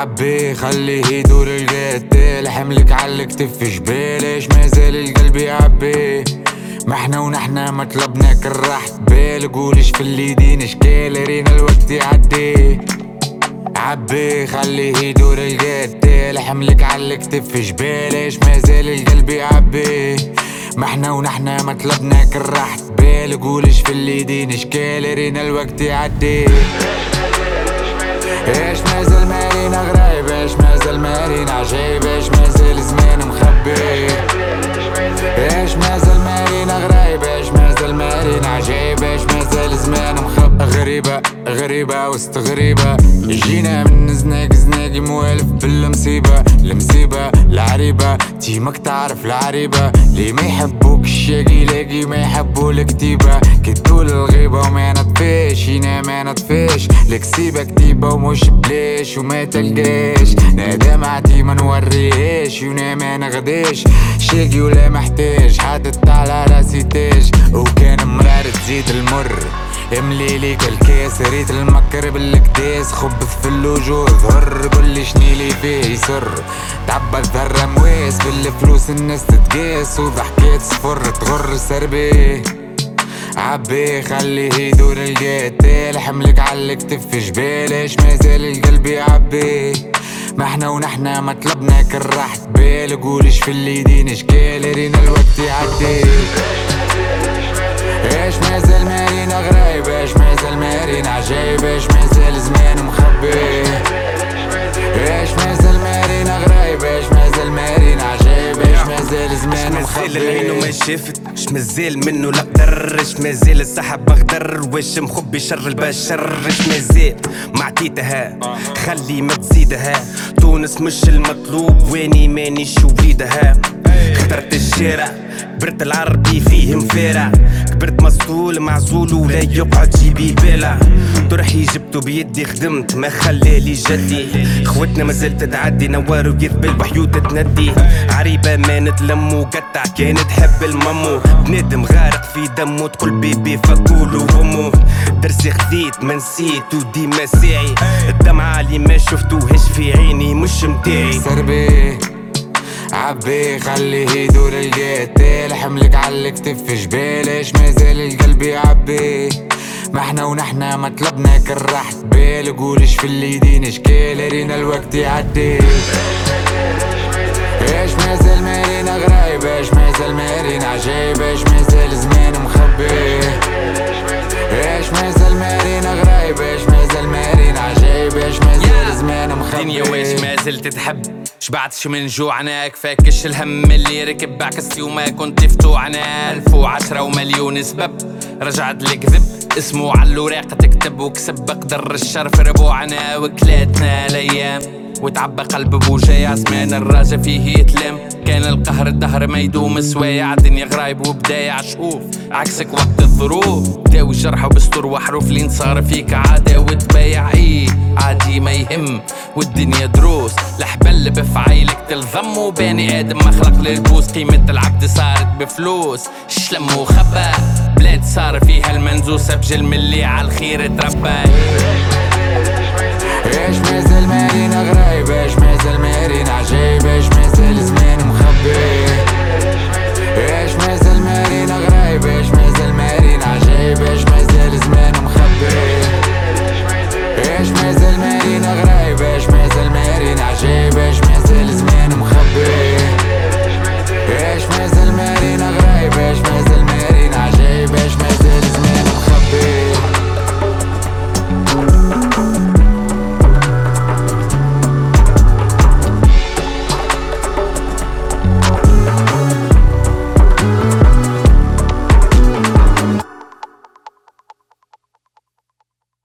عبي خليه يدور القتال حملك على الكتف جبال إيش مازال القلب يعبي؟ ما إحنا ونحنا مطلبنا كل راحة بال قولش في اليدين اشكال رينا الوقت يعدي. عبي خليه يدور القتال حملك على الكتف جبال إيش مازال القلب يعبي؟ ما إحنا ونحنا مطلبنا كل راحة بال قولش في اليدين اشكال رينا الوقت يعدي. إيش مازال زمان مخبي غريبة غريبة وسط غريبة. جينا من زناق زناقي موالف بالمصيبة. المصيبة العريبة. تيمك تعرف العريبة. لي ما يحبوك الشاقي لاقي ما يحبوا الكتيبة. كدول الغيبة وما نطفيش هنا ما نطفيش. الكسيبة كتيبة ومش بليش وما تلقاش. نادى معتي ما نوريش ونا ما نغديش. شاقي ولا محتاج حاطط على املي ليك الكاس ريت المكر بالكداس خبث في اللوجو ظهر قولي شنيلي فيه يسر. تعبى الذرة مواس بالفلوس الناس تتقاس وضحكات صفر تغر سربي. عبي خليه يدور القتال حملك على الكتف جبال إيش مازال القلب يعبي؟ ما إحنا ونحنا مطلبنا كل راحة بال قولش في اليدين اشكال رينا الوقت يعدي. إيش مازال مارينا غرايب إيش مازال مارينا عجايب إيش مازال زمان مخبي إيش مازال مارينا غرايب إيش مازال مارينا عجايب إيش مازال زمان مازال العين وما مخبي شافت اش مازال منه لا قدر اش مازال السحب بغدر. واش مخبي شر البشر؟ اش مازال معطيتها خلي ما تزيدها. تونس مش المطلوب واني مانيش وليدها اخترت الشارع كبرت العربي فيه مفارع كبرت مسطول معزول ولا يقعد جيبي بالع طرحي جبته بيدي خدمت ما خلالي جدي. خوتنا مازلت تعدي نوار ويذبل وحيوت تندي عريبة ما نتلم وقطع كانت تحب المامو. بنادم غارق في دمه تقول بيبي فكولو وامه درسي خذيت ما نسيت وديما ساعي. الدمعة اللي ما شفتوهاش في عيني مش متاعي. عبي خليه يدور القتال حملك على الكتف جبال إيش مازال القلب يعبي؟ ما إحنا ونحنا مطلبنا كل راحة بال قولش في اليدين اشكال رينا الوقت يعدي. إيش مازال مارينا غرايب إيش مازال مارينا عجايب إيش مازال زمان مخبي؟ إيش مازال مارينا غرايب إيش مازال مارينا عجايب إيش مازال زمان مخبي دنيا واش ما زلت تحب؟ شبعتش من جوعنا كفاكش الهم اللي ركب؟ عكستي وما كنت فتوعنا ألف وعشرة ومليون سبب. رجعت الكذب اسمه على الوراق تكتب وكسب. قدر الشر في ربوعنا وكلاتنا الأيام. وتعبى قلب بوجاي عزمان الراجة فيه يتلم. كان القهر الدهر ما يدوم سوايع الدنيا غرايب وبدايع شوف عكسك وقت الظروف داوي جرح وبستر وحروف لين صار فيك عادة وتبايع. إيه عادي ما يهم والدنيا دروس. لحبل بفعايلك تلظم وباني آدم مخلق للبوس. قيمة العبد صارت بفلوس شلم وخبى بلاد صار فيها المنزوسة بجل من اللي عالخير تربى